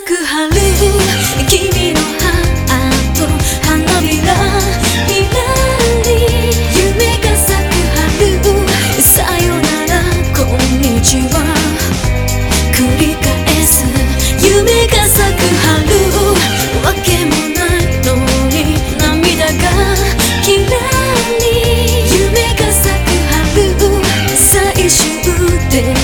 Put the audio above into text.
く君のハート花びらひらり夢が咲く春さよならこんにちは